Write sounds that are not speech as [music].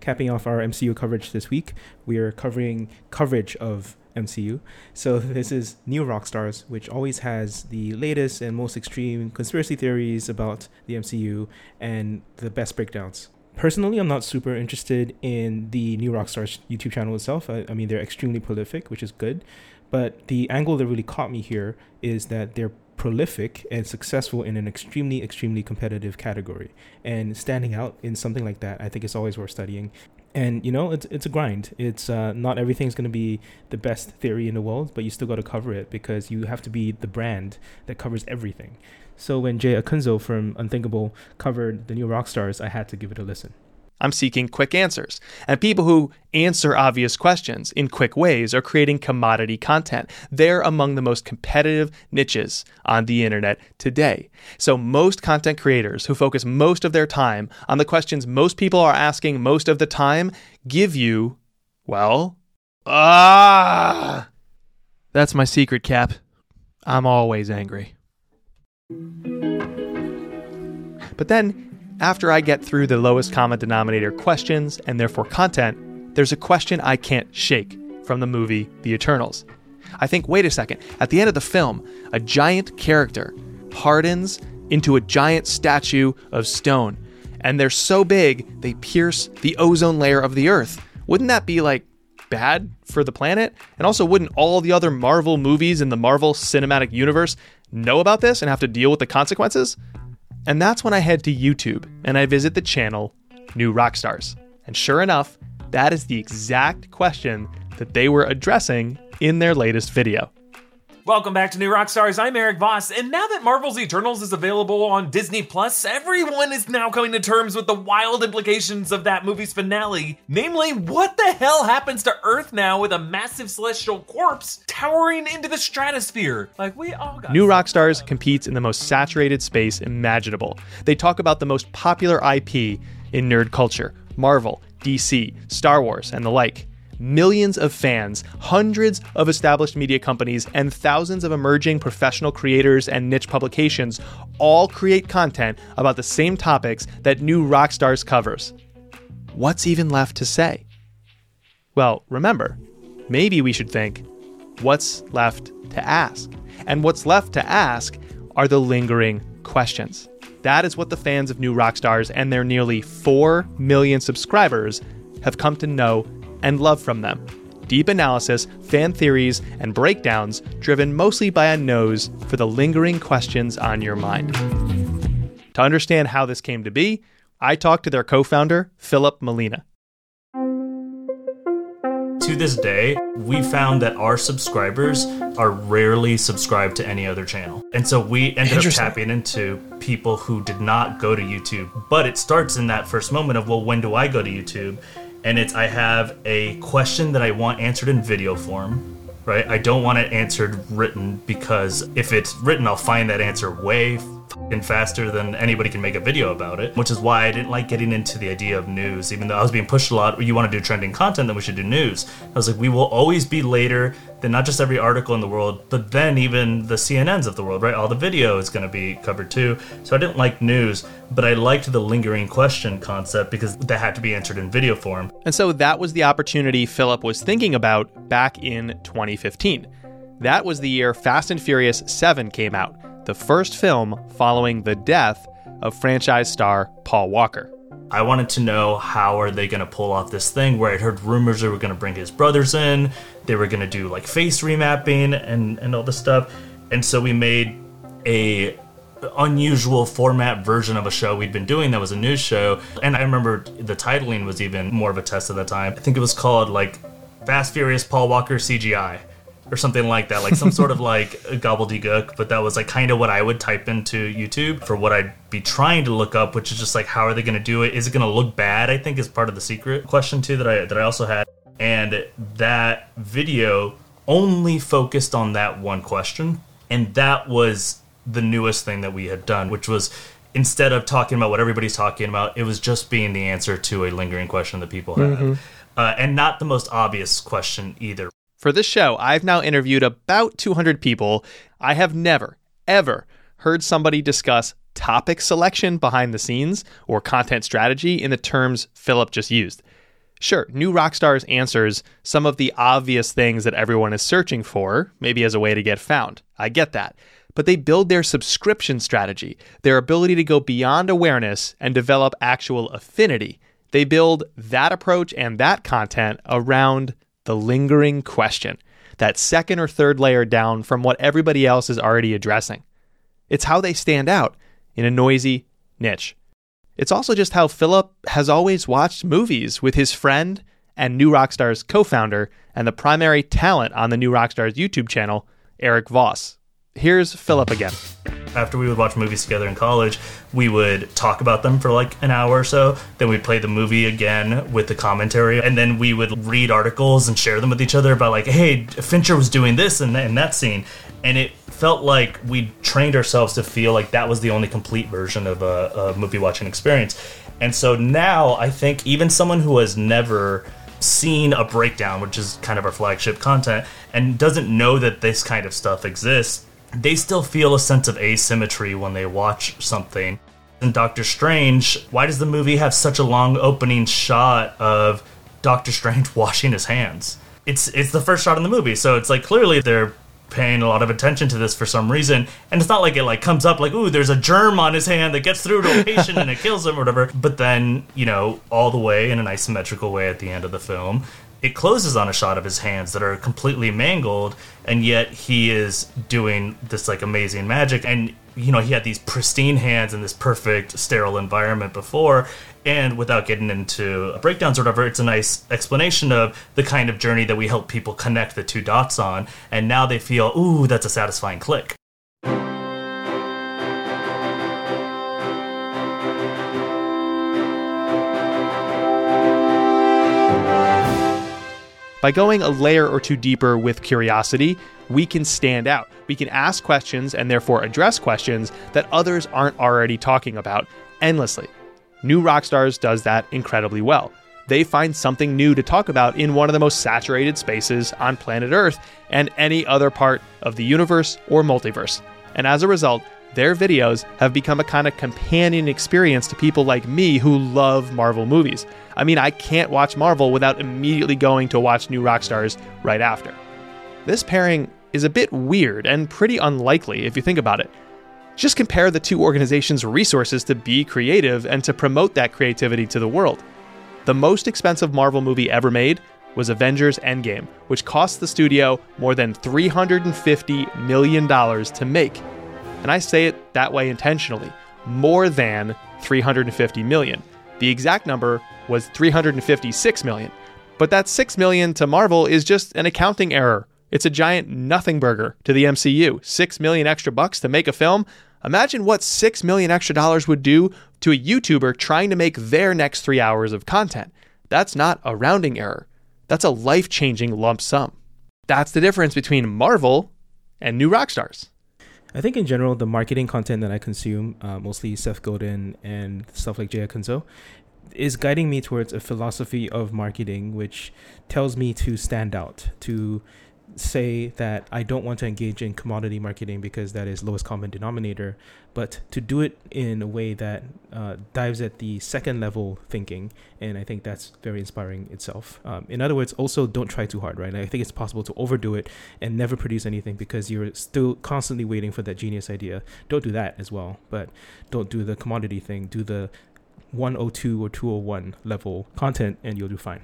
capping off our MCU coverage this week, we are covering coverage of MCU. So [laughs] this is New Rockstars, which always has the latest and most extreme conspiracy theories about the MCU and the best breakdowns. Personally, I'm not super interested in the New Rockstars YouTube channel itself. I, I mean, they're extremely prolific, which is good. But the angle that really caught me here is that they're prolific and successful in an extremely, extremely competitive category. And standing out in something like that, I think it's always worth studying. And you know, it's it's a grind. It's uh, not everything's going to be the best theory in the world, but you still got to cover it because you have to be the brand that covers everything. So when Jay Acunzo from Unthinkable covered the new rock stars, I had to give it a listen. I'm seeking quick answers. And people who answer obvious questions in quick ways are creating commodity content. They're among the most competitive niches on the internet today. So, most content creators who focus most of their time on the questions most people are asking most of the time give you, well, ah. That's my secret, Cap. I'm always angry. But then, after I get through the lowest common denominator questions and therefore content, there's a question I can't shake from the movie The Eternals. I think, wait a second, at the end of the film, a giant character hardens into a giant statue of stone, and they're so big they pierce the ozone layer of the Earth. Wouldn't that be like bad for the planet? And also, wouldn't all the other Marvel movies in the Marvel Cinematic Universe know about this and have to deal with the consequences? And that's when I head to YouTube and I visit the channel New Rockstars. And sure enough, that is the exact question that they were addressing in their latest video. Welcome back to New Rockstars. I'm Erik Voss, and now that Marvel's Eternals is available on Disney Plus, everyone is now coming to terms with the wild implications of that movie's finale. Namely, what the hell happens to Earth now with a massive celestial corpse towering into the stratosphere? Like we all got New Rockstars competes in the most saturated space imaginable. They talk about the most popular IP in nerd culture: Marvel, DC, Star Wars, and the like millions of fans, hundreds of established media companies, and thousands of emerging professional creators and niche publications all create content about the same topics that New Rockstars covers. What's even left to say? Well, remember, maybe we should think what's left to ask? And what's left to ask are the lingering questions. That is what the fans of New Rockstars and their nearly 4 million subscribers have come to know and love from them. Deep analysis, fan theories, and breakdowns driven mostly by a nose for the lingering questions on your mind. To understand how this came to be, I talked to their co founder, Philip Molina. To this day, we found that our subscribers are rarely subscribed to any other channel. And so we ended up tapping into people who did not go to YouTube. But it starts in that first moment of, well, when do I go to YouTube? And it's I have a question that I want answered in video form, right? I don't want it answered written because if it's written, I'll find that answer way and faster than anybody can make a video about it, which is why I didn't like getting into the idea of news. Even though I was being pushed a lot, you want to do trending content, then we should do news. I was like, we will always be later than not just every article in the world, but then even the CNNs of the world, right? All the video is going to be covered too. So I didn't like news, but I liked the lingering question concept because that had to be answered in video form. And so that was the opportunity Philip was thinking about back in 2015. That was the year Fast and Furious 7 came out the first film following the death of franchise star Paul Walker. I wanted to know how are they going to pull off this thing where I'd heard rumors they were going to bring his brothers in, they were going to do like face remapping and and all this stuff. And so we made a unusual format version of a show we'd been doing that was a news show. And I remember the titling was even more of a test at the time. I think it was called like Fast Furious Paul Walker CGI or something like that, like some sort of like gobbledygook. But that was like kind of what I would type into YouTube for what I'd be trying to look up, which is just like how are they going to do it? Is it going to look bad? I think is part of the secret question too that I that I also had, and that video only focused on that one question, and that was the newest thing that we had done, which was instead of talking about what everybody's talking about, it was just being the answer to a lingering question that people have. Mm-hmm. Uh, and not the most obvious question either. For this show, I've now interviewed about 200 people. I have never, ever heard somebody discuss topic selection behind the scenes or content strategy in the terms Philip just used. Sure, New Rockstars answers some of the obvious things that everyone is searching for, maybe as a way to get found. I get that. But they build their subscription strategy, their ability to go beyond awareness and develop actual affinity. They build that approach and that content around the lingering question, that second or third layer down from what everybody else is already addressing. It's how they stand out in a noisy niche. It's also just how Philip has always watched movies with his friend and New Rockstars co founder and the primary talent on the New Rockstars YouTube channel, Erik Voss. Here's Philip again. After we would watch movies together in college, we would talk about them for like an hour or so. Then we'd play the movie again with the commentary. And then we would read articles and share them with each other about, like, hey, Fincher was doing this and in that scene. And it felt like we trained ourselves to feel like that was the only complete version of a, a movie watching experience. And so now I think even someone who has never seen a breakdown, which is kind of our flagship content, and doesn't know that this kind of stuff exists, they still feel a sense of asymmetry when they watch something. And Doctor Strange, why does the movie have such a long opening shot of Doctor Strange [laughs] washing his hands? It's it's the first shot in the movie, so it's like clearly they're paying a lot of attention to this for some reason and it's not like it like comes up like ooh there's a germ on his hand that gets through to a patient and it kills him or whatever but then you know all the way in an isometrical way at the end of the film it closes on a shot of his hands that are completely mangled and yet he is doing this like amazing magic. And you know he had these pristine hands in this perfect sterile environment before and without getting into breakdowns or whatever it's a nice explanation of the kind of journey that we help people connect the two dots on and now they feel ooh that's a satisfying click By going a layer or two deeper with curiosity, we can stand out. We can ask questions and therefore address questions that others aren't already talking about endlessly. New Rockstars does that incredibly well. They find something new to talk about in one of the most saturated spaces on planet Earth and any other part of the universe or multiverse. And as a result, their videos have become a kind of companion experience to people like me who love Marvel movies. I mean, I can't watch Marvel without immediately going to watch New Rockstars right after. This pairing is a bit weird and pretty unlikely if you think about it. Just compare the two organizations' resources to be creative and to promote that creativity to the world. The most expensive Marvel movie ever made was Avengers Endgame, which cost the studio more than $350 million to make. And I say it that way intentionally more than 350 million. The exact number was 356 million. But that 6 million to Marvel is just an accounting error. It's a giant nothing burger to the MCU. 6 million extra bucks to make a film? Imagine what 6 million extra dollars would do to a YouTuber trying to make their next 3 hours of content. That's not a rounding error. That's a life-changing lump sum. That's the difference between Marvel and New Rockstars. I think in general, the marketing content that I consume, uh, mostly Seth Godin and stuff like Jay Acunzo, is guiding me towards a philosophy of marketing which tells me to stand out, to say that I don't want to engage in commodity marketing because that is lowest common denominator, but to do it in a way that uh, dives at the second level thinking, and I think that's very inspiring itself. Um, in other words, also don't try too hard, right? I think it's possible to overdo it and never produce anything because you're still constantly waiting for that genius idea. Don't do that as well, but don't do the commodity thing. Do the 102 or 201 level content, and you'll do fine.